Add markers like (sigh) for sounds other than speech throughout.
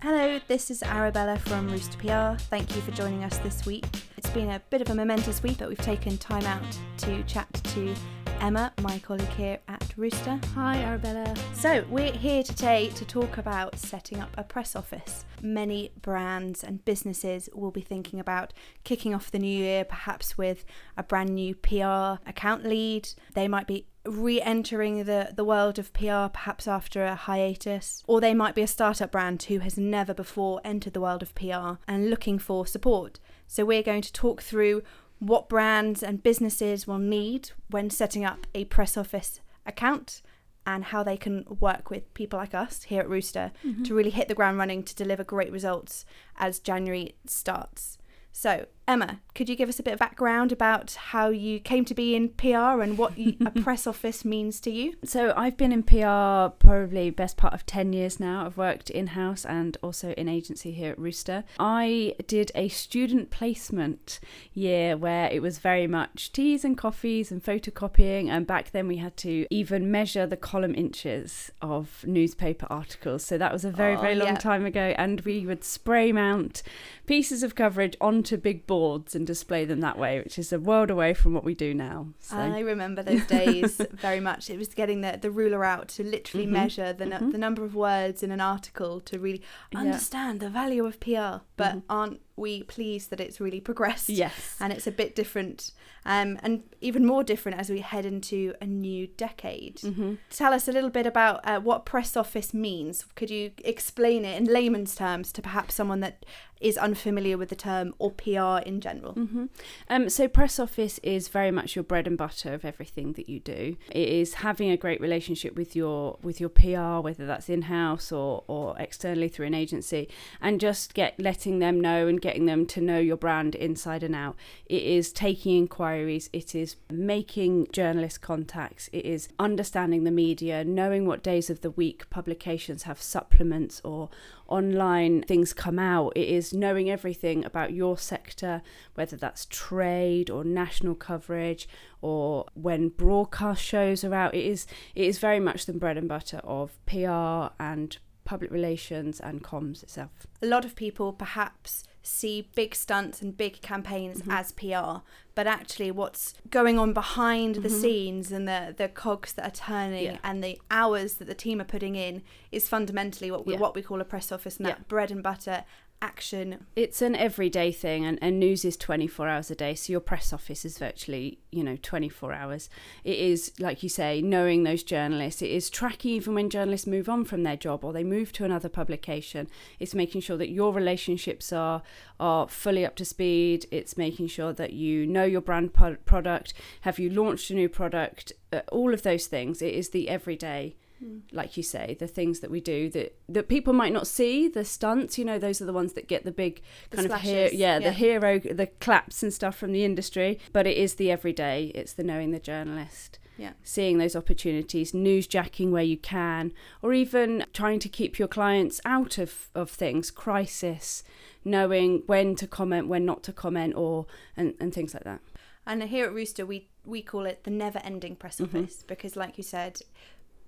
Hello, this is Arabella from Rooster PR. Thank you for joining us this week. It's been a bit of a momentous week, but we've taken time out to chat to Emma, my colleague here at Rooster. Hi, Arabella. So, we're here today to talk about setting up a press office. Many brands and businesses will be thinking about kicking off the new year, perhaps with a brand new PR account lead. They might be re entering the, the world of PR, perhaps after a hiatus, or they might be a startup brand who has never before entered the world of PR and looking for support. So, we're going to talk through what brands and businesses will need when setting up a press office account and how they can work with people like us here at Rooster mm-hmm. to really hit the ground running to deliver great results as January starts. So, Emma, could you give us a bit of background about how you came to be in PR and what you, a (laughs) press office means to you? So, I've been in PR probably best part of 10 years now. I've worked in house and also in agency here at Rooster. I did a student placement year where it was very much teas and coffees and photocopying. And back then, we had to even measure the column inches of newspaper articles. So, that was a very, oh, very long yeah. time ago. And we would spray mount pieces of coverage onto big boards boards and display them that way, which is a world away from what we do now. So. I remember those days (laughs) very much. It was getting the, the ruler out to literally mm-hmm. measure the, mm-hmm. the number of words in an article to really understand yeah. the value of PR, but mm-hmm. aren't we pleased that it's really progressed? Yes. And it's a bit different um, and even more different as we head into a new decade. Mm-hmm. Tell us a little bit about uh, what press office means. Could you explain it in layman's terms to perhaps someone that is unfamiliar with the term or PR in general? Mm-hmm. Um, so, press office is very much your bread and butter of everything that you do. It is having a great relationship with your with your PR, whether that's in house or or externally through an agency, and just get letting them know and getting them to know your brand inside and out. It is taking inquiries. It is making journalist contacts. It is understanding the media, knowing what days of the week publications have supplements or online things come out. It is knowing everything about your sector, whether that's trade or national coverage or when broadcast shows are out. It is it is very much the bread and butter of PR and public relations and comms itself. A lot of people perhaps see big stunts and big campaigns mm-hmm. as PR, but actually what's going on behind mm-hmm. the scenes and the the cogs that are turning yeah. and the hours that the team are putting in is fundamentally what we yeah. what we call a press office and that bread and butter action. It's an everyday thing, and, and news is 24 hours a day. So your press office is virtually, you know, 24 hours. It is, like you say, knowing those journalists. It is tracking even when journalists move on from their job or they move to another publication. It's making sure that your relationships are are fully up to speed. It's making sure that you know your brand product. Have you launched a new product? Uh, all of those things. It is the everyday Mm. like you say the things that we do that that people might not see the stunts you know those are the ones that get the big kind splashes. of hero yeah, yeah, the hero the claps and stuff from the industry but it is the everyday it's the knowing the journalist yeah. seeing those opportunities newsjacking where you can or even trying to keep your clients out of of things crisis knowing when to comment when not to comment or and, and things like that and here at rooster we we call it the never ending press office mm-hmm. because like you said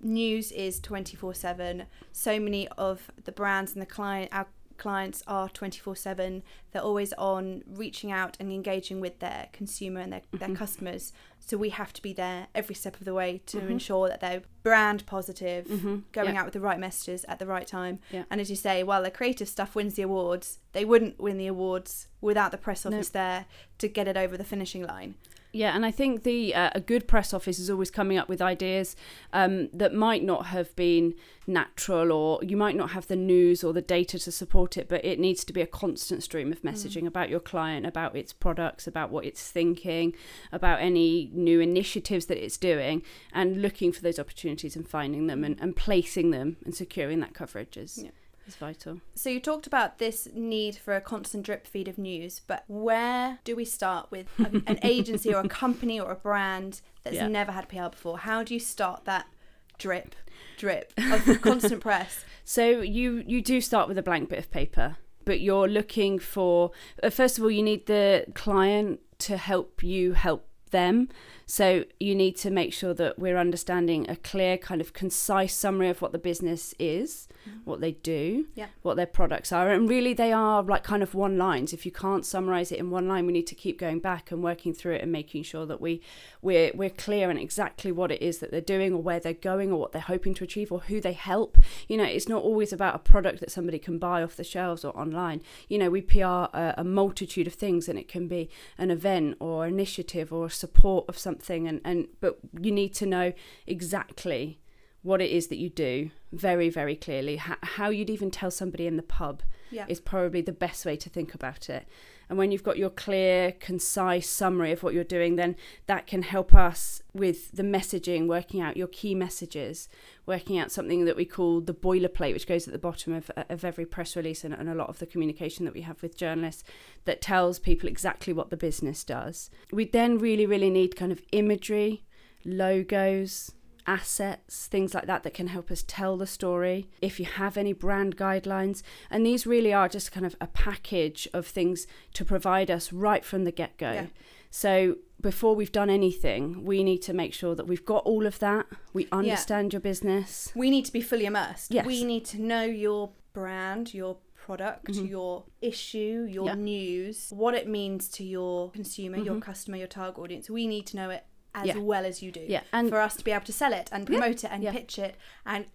news is 24 7 so many of the brands and the client our clients are 24 7 they're always on reaching out and engaging with their consumer and their, mm-hmm. their customers so we have to be there every step of the way to mm-hmm. ensure that they're brand positive mm-hmm. going out with the right messages at the right time yeah. and as you say while the creative stuff wins the awards they wouldn't win the awards without the press office there to get it over the finishing line yeah, and I think the uh, a good press office is always coming up with ideas um, that might not have been natural, or you might not have the news or the data to support it, but it needs to be a constant stream of messaging mm. about your client, about its products, about what it's thinking, about any new initiatives that it's doing, and looking for those opportunities and finding them and, and placing them and securing that coverage is. Yeah is vital. So you talked about this need for a constant drip feed of news, but where do we start with a, an (laughs) agency or a company or a brand that's yeah. never had PR before? How do you start that drip, drip (laughs) of constant press? So you you do start with a blank bit of paper, but you're looking for uh, first of all you need the client to help you help them. So you need to make sure that we're understanding a clear, kind of concise summary of what the business is, mm-hmm. what they do, yeah. what their products are. And really, they are like kind of one lines. If you can't summarize it in one line, we need to keep going back and working through it and making sure that we, we're, we're clear on exactly what it is that they're doing or where they're going or what they're hoping to achieve or who they help. You know, it's not always about a product that somebody can buy off the shelves or online. You know, we PR a, a multitude of things and it can be an event or initiative or support of something and, and but you need to know exactly what it is that you do very very clearly how, how you'd even tell somebody in the pub yeah. is probably the best way to think about it and when you've got your clear concise summary of what you're doing then that can help us with the messaging working out your key messages working out something that we call the boilerplate which goes at the bottom of, uh, of every press release and, and a lot of the communication that we have with journalists that tells people exactly what the business does. We then really really need kind of imagery logos assets, things like that that can help us tell the story. If you have any brand guidelines, and these really are just kind of a package of things to provide us right from the get go. Yeah. So before we've done anything, we need to make sure that we've got all of that. We understand yeah. your business. We need to be fully immersed. Yes. We need to know your brand, your product, mm-hmm. your issue, your yeah. news, what it means to your consumer, mm-hmm. your customer, your target audience. We need to know it as Yeah. well as you do. Yeah, and- for us to be able to sell it and Yeah, promote it and yeah. pitch it and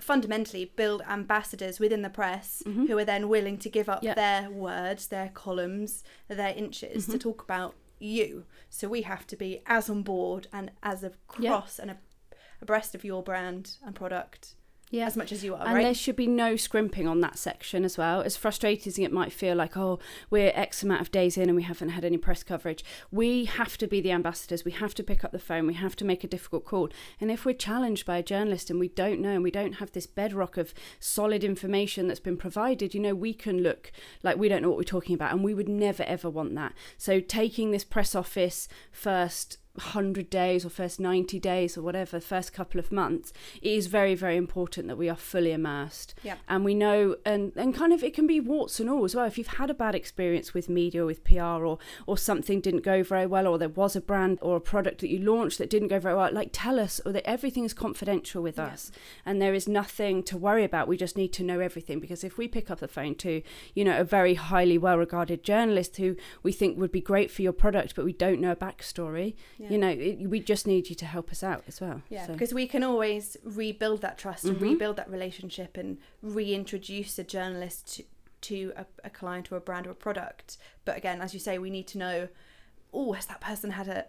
fundamentally build ambassadors within the press Mhm. who are then willing to give up Yeah. their words, their columns, their inches to Mhm. talk about you. So we have to be as on board and as across Yeah. and abreast of your brand and product Yeah. as much as you are, And right? there should be no scrimping on that section as well. As frustrating as it might feel like, oh, we're X amount of days in and we haven't had any press coverage. We have to be the ambassadors. We have to pick up the phone. We have to make a difficult call. And if we're challenged by a journalist and we don't know and we don't have this bedrock of solid information that's been provided, you know, we can look like we don't know what we're talking about. And we would never, ever want that. So taking this press office first 100 days or first 90 days or whatever first couple of months it is very very important that we are fully immersed. Yeah. and we know and and kind of it can be warts and all as well. If you've had a bad experience with media or with PR or or something didn't go very well or there was a brand or a product that you launched that didn't go very well like tell us or that everything is confidential with us and there is nothing to worry about. We just need to know everything because if we pick up the phone to you know a very highly well regarded journalist who we think would be great for your product but we don't know a backstory Yeah. you know it, we just need you to help us out as well Yeah, So- because we can always rebuild that trust and Mhm. rebuild that relationship and reintroduce a journalist to, to a, a client or a brand or a product. But again, as you say, we need to know, oh, has that person had a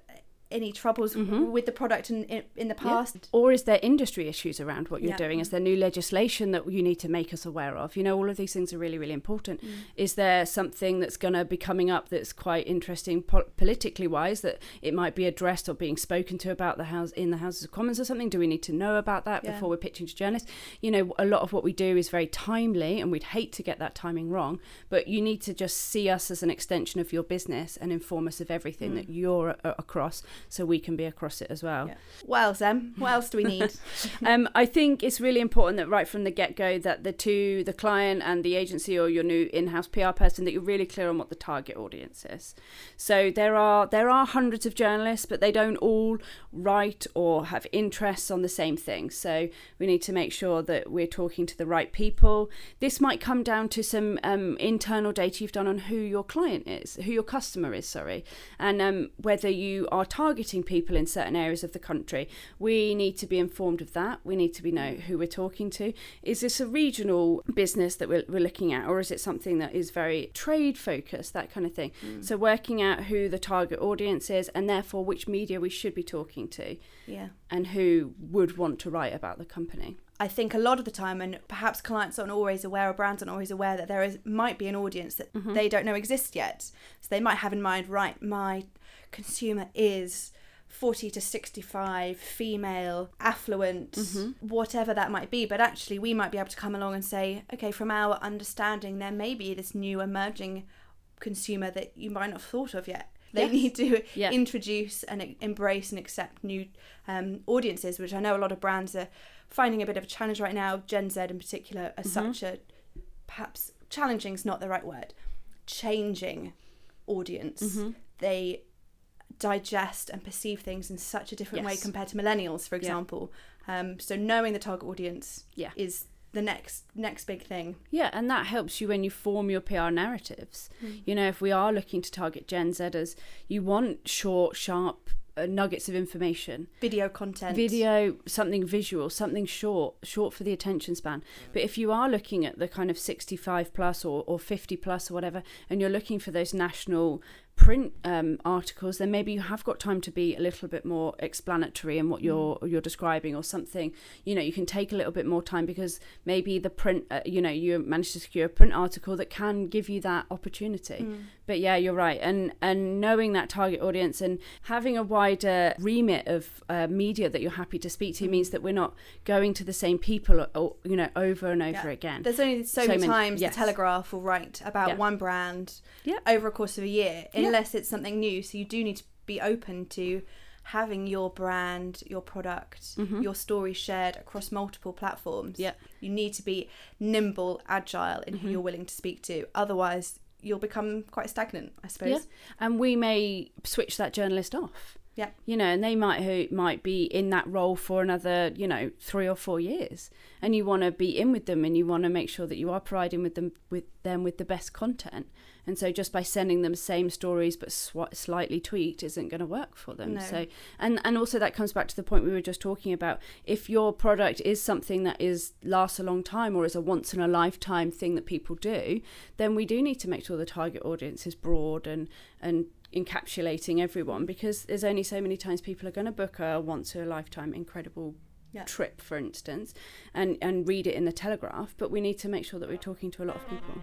any troubles Mhm. with the product in, in, in the past? or is there industry issues around what you're Yeah. doing is there new legislation that you need to make us aware of you know all of these things are really really important is there something that's going to be coming up that's quite interesting po- politically wise that it might be addressed or being spoken to about the house in the houses of commons or something do we need to know about that Yeah. before we're pitching to journalists you know a lot of what we do is very timely and we'd hate to get that timing wrong but you need to just see us as an extension of your business and inform us of everything Mm. that you're a- across so we can be across it as well Yeah. Well, Zem, what else do we need? (laughs) um, I think it's really important that right from the get go that the two, the client and the agency or your new in-house PR person, that you're really clear on what the target audience is. So there are there are hundreds of journalists, but they don't all write or have interests on the same thing. So we need to make sure that we're talking to the right people. This might come down to some um, internal data you've done on who your client is, who your customer is, sorry, and um, whether you are targeting people in certain areas of the country. We need to be informed of that. We need to be know who we're talking to. Is this a regional business that we're, we're looking at, or is it something that is very trade focused, that kind of thing? So working out who the target audience is, and therefore which media we should be talking to, yeah. and who would want to write about the company. I think a lot of the time, and perhaps clients aren't always aware, or brands aren't always aware that there is might be an audience that Mm-hmm. they don't know exists yet. So they might have in mind, right, my consumer is 40 to 65, female, affluent, Mm-hmm. whatever that might be. But actually, we might be able to come along and say, okay, from our understanding, there may be this new emerging consumer that you might not have thought of yet. They Yes. need to (laughs) Yeah. introduce and embrace and accept new um, audiences, which I know a lot of brands are finding a bit of a challenge right now. Gen Z in particular, as Mm-hmm. such a perhaps challenging is not the right word, changing audience. Mm-hmm. They digest and perceive things in such a different way compared to millennials, for Yeah. example. Um, so knowing the target audience Yeah. is the next next big thing. Yeah, and that helps you when you form your PR narratives. You know, if we are looking to target Gen Zers, you want short, sharp uh, nuggets of information. Video content. Video, something visual, something short, short for the attention span. But if you are looking at the kind of 65 plus or, or 50 plus or whatever, and you're looking for those national print um, articles, then maybe you have got time to be a little bit more explanatory in what you're you're describing or something. You know, you can take a little bit more time because maybe the print, uh, you know, you managed to secure a print article that can give you that opportunity. But yeah, you're right, and and knowing that target audience and having a wider remit of uh, media that you're happy to speak to means that we're not going to the same people, or, you know, over and over Yeah. again. There's only so, So many many- times yes. the Telegraph will write about Yeah. one brand Yeah. over a course of a year, Yeah. Unless it's something new. So you do need to be open to having your brand, your product, your story shared across multiple platforms. Mm-hmm. Yeah. You need to be nimble, agile in Mm-hmm. who you're willing to speak to. Otherwise, you'll become quite stagnant, I suppose. Yeah, and we may switch that journalist off. Yeah. you know, and they might who might be in that role for another, you know, three or four years, and you want to be in with them, and you want to make sure that you are providing with them with them with the best content. And so, just by sending them same stories but sw- slightly tweaked isn't going to work for them. No. So, and and also that comes back to the point we were just talking about. If your product is something that is lasts a long time or is a once in a lifetime thing that people do, then we do need to make sure the target audience is broad and and encapsulating everyone because there's only so many times people are going to book a once in a lifetime incredible Yeah. trip for instance and and read it in the telegraph but we need to make sure that we're talking to a lot of people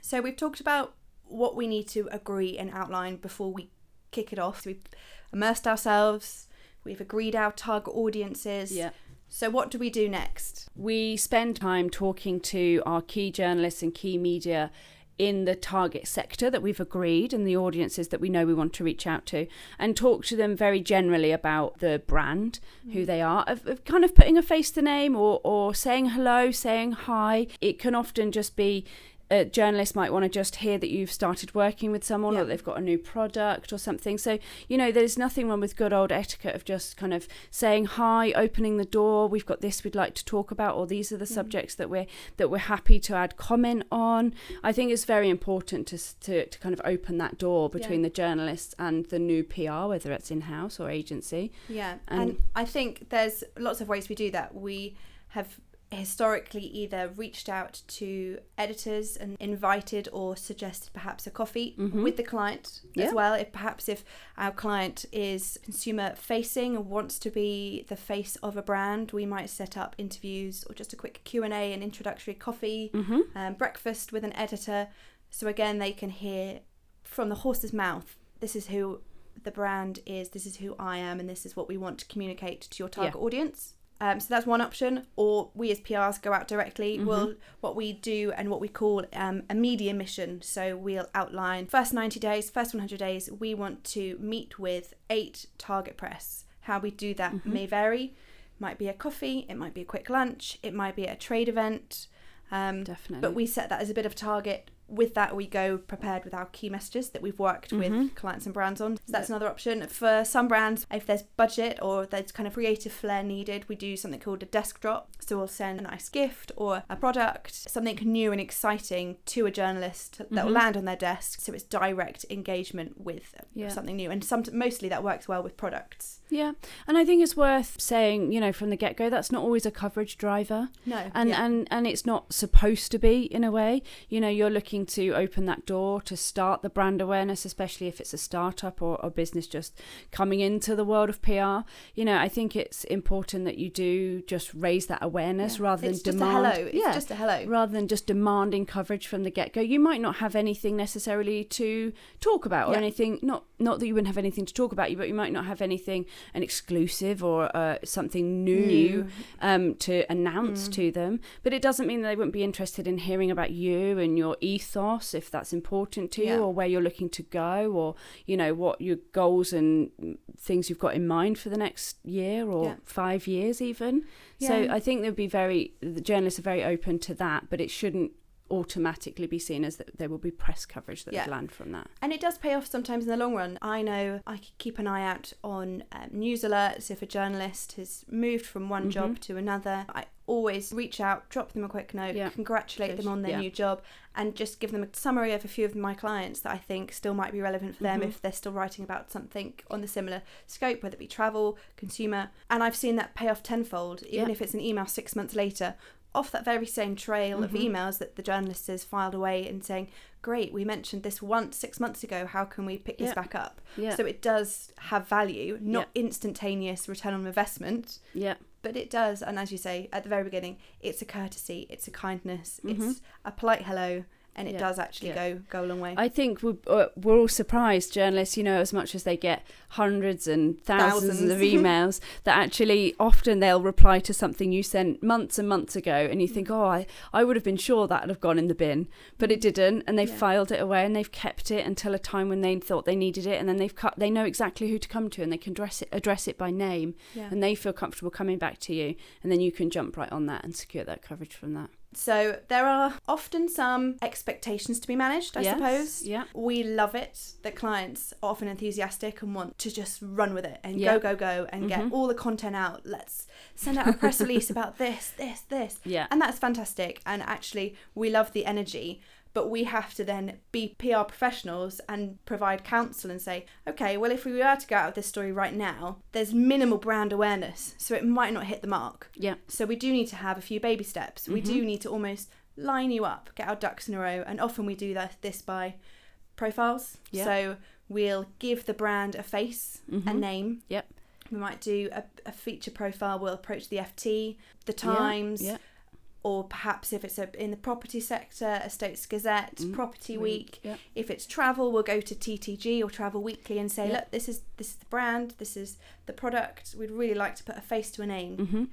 So we've talked about what we need to agree and outline before we kick it off. So we've immersed ourselves, we've agreed our target audiences. yeah So what do we do next? we spend time talking to our key journalists and key media in the target sector that we've agreed and the audiences that we know we want to reach out to and talk to them very generally about the brand who mm-hmm. they are of, of kind of putting a face to name or, or saying hello saying hi it can often just be a journalist might want to just hear that you've started working with someone Yeah. or they've got a new product or something. So, you know, there's nothing wrong with good old etiquette of just kind of saying hi, opening the door, we've got this we'd like to talk about or these are the mm. subjects that we're that we're happy to add comment on. I think it's very important to to, to kind of open that door between Yeah. the journalists and the new PR whether it's in-house or agency. Yeah, And- and, I think there's lots of ways we do that. We have historically either reached out to editors and invited or suggested perhaps a coffee with the client Mm-hmm. Yeah. as well if perhaps if our client is consumer facing and wants to be the face of a brand we might set up interviews or just a quick q&a and introductory coffee Mhm. um, breakfast with an editor so again they can hear from the horse's mouth this is who the brand is this is who i am and this is what we want to communicate to your target audience um, so that's one option. Or we as prs go out directly. We'll what we do and what we call um, a media mission. So we'll outline first 90 days first 100 days we want to meet with eight target press. How we do that may vary. Might be a coffee it might be a quick lunch it might be a trade event um, Definitely. but we set that as a bit of a target. With that, we go prepared with our key messages that we've worked with mm-hmm. clients and brands on. So that's another option. For some brands, if there's budget or there's kind of creative flair needed, we do something called a desk drop. So we'll send a nice gift or a product, something new and exciting to a journalist that will mm-hmm. land on their desk. So it's direct engagement with Yeah. something new. And some, mostly that works well with products. Yeah, and I think it's worth saying, you know, from the get go, that's not always a coverage driver. No, and yeah. and and it's not supposed to be in a way. You know, you're looking to open that door to start the brand awareness, especially if it's a startup or a business just coming into the world of PR. You know, I think it's important that you do just raise that awareness Yeah. rather it's than just demand. a hello. It's yeah, just a hello. rather than just demanding coverage from the get go. You might not have anything necessarily to talk about or Yeah. anything. Not not that you wouldn't have anything to talk about, you, but you might not have anything an exclusive or uh, something new, New. um, to Mm. announce to them. But it doesn't mean that they wouldn't be interested in hearing about you and your ethos ethos, if that's important to you, or where you're looking to go, or you know what your goals and things you've got in mind for the next year or Yeah. five years, even. So I think they'd be very the journalists are very open to that, but it shouldn't automatically be seen as that there will be press coverage that Yeah. would land from that. And it does pay off sometimes in the long run. I know I could keep an eye out on um, news alerts if a journalist has moved from one job Mhm. to another. I always reach out, drop them a quick note, Yeah. congratulate Good. them on their Yeah. new job, and just give them a summary of a few of my clients that I think still might be relevant for them Mhm. if they're still writing about something on the similar scope, whether it be travel, consumer. And I've seen that pay off tenfold, even Yeah. if it's an email six months later. Off that very same trail of Mhm. emails that the journalist has filed away and saying, Great, we mentioned this once six months ago. How can we pick this back up? So it does have value, not instantaneous return on investment, yeah, but it does. And as you say at the very beginning, it's a courtesy, it's a kindness, Mhm. it's a polite hello, and it Yeah. does actually Yeah. go go a long way. I think we're, uh, we're all surprised, journalists, you know, as much as they get hundreds and thousands, Thousands. of (laughs) emails, that actually often they'll reply to something you sent months and months ago, and you think, oh, I, I would have been sure that would have gone in the bin, but it didn't, and they've Yeah. filed it away and they've kept it until a time when they thought they needed it, and then they've cut, they know exactly who to come to, and they can address it, address it by name, and they feel comfortable coming back to you, and then you can jump right on that and secure that coverage from that. So there are often some expectations to be managed, I Yes, suppose. Yeah. We love it that clients are often enthusiastic and want to just run with it and Yeah. go, go, go and get Mhm. all the content out. Let's send out a press release about this, this, this. (laughs) Yeah. And that's fantastic. And actually, we love the energy, but we have to then be PR professionals and provide counsel and say, okay, well, if we were to go out with this story right now, there's minimal brand awareness, so it might not hit the mark. Yeah. So we do need to have a few baby steps. We do Mhm. need to almost line you up, get our ducks in a row, and often we do that this by profiles. Yeah. So we'll give the brand a face, a Mhm. name. Yep. We might do a, a feature profile. We'll approach the FT, the Times, Yeah. Or perhaps if it's a, in the property sector, Estates Gazette, Mm, Property Week. Yeah. If it's travel, we'll go to TTG or Travel Weekly and say, Yeah. look, this is this is the brand, this is the product. We'd really like to put a face to a name. hmm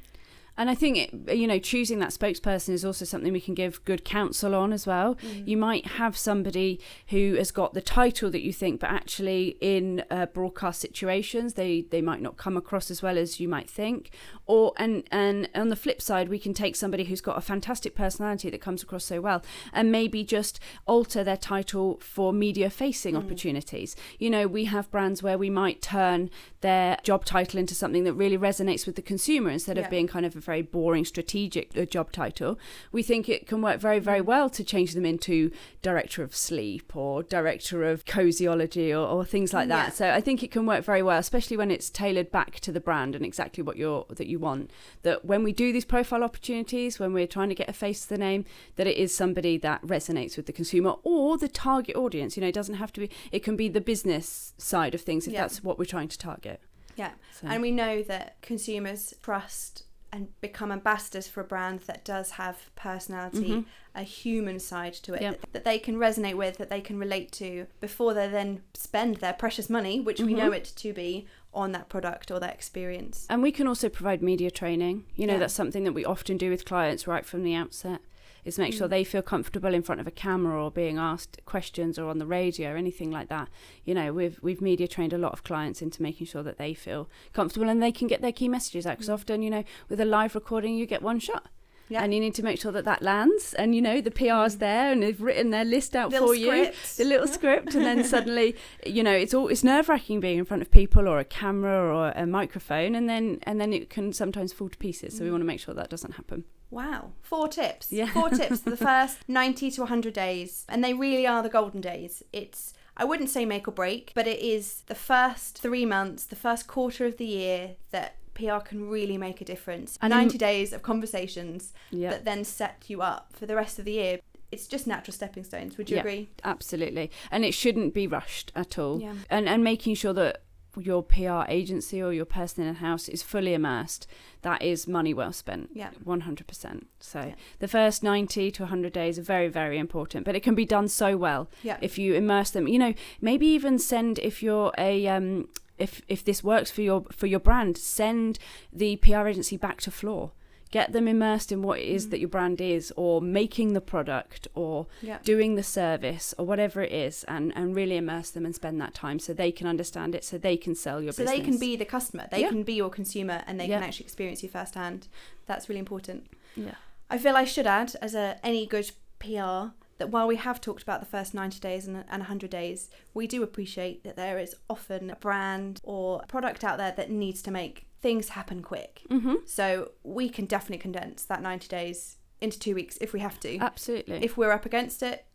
And I think it, you know choosing that spokesperson is also something we can give good counsel on as well. Mm. You might have somebody who has got the title that you think, but actually in uh, broadcast situations they they might not come across as well as you might think. Or and and on the flip side, we can take somebody who's got a fantastic personality that comes across so well, and maybe just alter their title for media facing Mm. opportunities. You know, we have brands where we might turn their job title into something that really resonates with the consumer instead of being kind of a very boring strategic uh, job title. We think it can work very, very well to change them into director of sleep or director of coziology or, or things like that. Yeah. So I think it can work very well, especially when it's tailored back to the brand and exactly what you're that you want. That when we do these profile opportunities, when we're trying to get a face to the name, that it is somebody that resonates with the consumer or the target audience. You know, it doesn't have to be. It can be the business side of things if Yeah. that's what we're trying to target. Yeah. So. And we know that consumers trust and become ambassadors for a brand that does have personality, Mhm. a human side to it, Yeah. that, that they can resonate with, that they can relate to before they then spend their precious money, which we Mhm. know it to be, on that product or that experience. And we can also provide media training. You know, Yeah. that's something that we often do with clients right from the outset. Is make sure Mm. they feel comfortable in front of a camera or being asked questions or on the radio or anything like that. You know, we've we've media trained a lot of clients into making sure that they feel comfortable and they can get their key messages out. Because Mm. often, you know, with a live recording, you get one shot. Yeah. And you need to make sure that that lands, and you know the PR's there, and they've written their list out Little for you the little script and then (laughs) suddenly you know it's all it's nerve wracking being in front of people or a camera or a microphone and then and then it can sometimes fall to pieces so we Mm. want to make sure that doesn't happen Wow. Four tips. Yeah. Four tips for the (laughs) first 90 to 100 days. And they really are the golden days. It's, I wouldn't say make or break, but it is the first three months, the first quarter of the year that PR can really make a difference. And in- 90 days of conversations yeah that then set you up for the rest of the year. It's just natural stepping stones. Would you Yeah. agree? absolutely and it shouldn't be rushed at all Yeah. and and making sure that your PR agency or your person in house is fully immersed that is money well spent Yeah. 100% so Yeah. the first 90 to 100 days are very very important but it can be done so well Yeah. if you immerse them you know maybe even send if you're a um if if this works for your for your brand send the pr agency back to floor get them immersed in what it is that mm. your brand is or making the product or Yeah. doing the service or whatever it is and and really immerse them and spend that time so they can understand it so they can sell your so business they can be the customer they Yeah. can be your consumer and they Yeah. can actually experience you firsthand that's really important yeah i feel i should add as a any good pr that while we have talked about the first 90 days and, and 100 days we do appreciate that there is often a brand or a product out there that needs to make things happen quick. Mm-hmm. so we can definitely condense that 90 days into two weeks if we have to. Absolutely. If we're up against it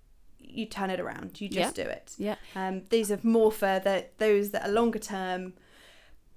you turn it around. You just do it. Yeah. Um, these are more for the, those that are longer term,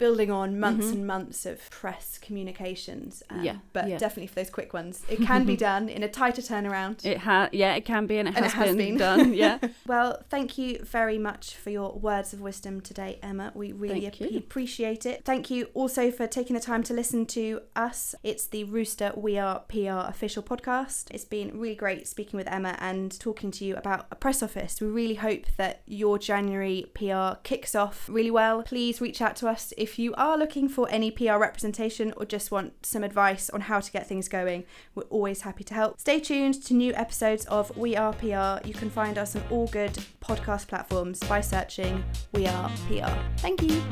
building on months Mhm. and months of press communications. Um, Yeah, But yeah. definitely for those quick ones, it (laughs) can be done in a tighter turnaround. it ha- yeah it can be and it And has, it has been, been. done yeah (laughs) (laughs) Well, thank you very much for your words of wisdom today, Emma. We really ap- appreciate it. Thank you also for taking the time to listen to us. It's the Rooster We Are PR official podcast. It's been really great speaking with Emma and talking to you about a press office. We really hope that your January PR kicks off really well. Please reach out to us if you are looking for any PR representation or just want some advice on how to get things going. We're always happy to help. Stay tuned to new episodes of We Are PR. You can find us on all good podcast platforms by searching We Are PR. Thank you.